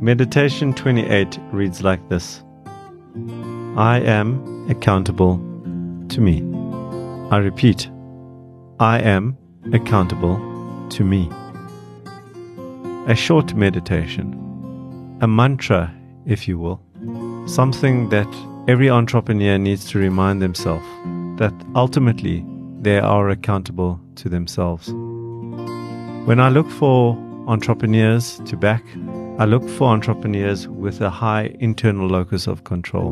Meditation 28 reads like this I am accountable to me. I repeat, I am accountable to me. A short meditation, a mantra, if you will, something that every entrepreneur needs to remind themselves that ultimately they are accountable to themselves. When I look for entrepreneurs to back, I look for entrepreneurs with a high internal locus of control.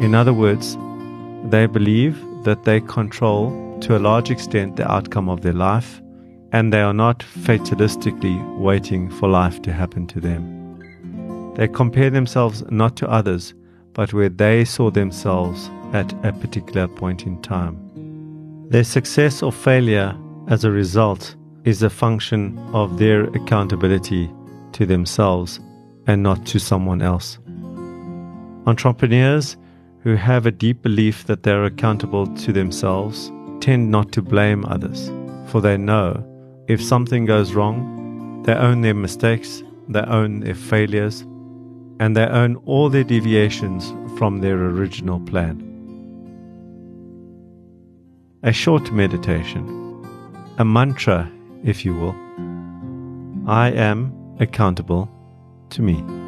In other words, they believe that they control to a large extent the outcome of their life and they are not fatalistically waiting for life to happen to them. They compare themselves not to others, but where they saw themselves at a particular point in time. Their success or failure as a result is a function of their accountability to themselves and not to someone else. Entrepreneurs who have a deep belief that they are accountable to themselves tend not to blame others, for they know if something goes wrong, they own their mistakes, they own their failures, and they own all their deviations from their original plan. A short meditation, a mantra, if you will. I am accountable to me.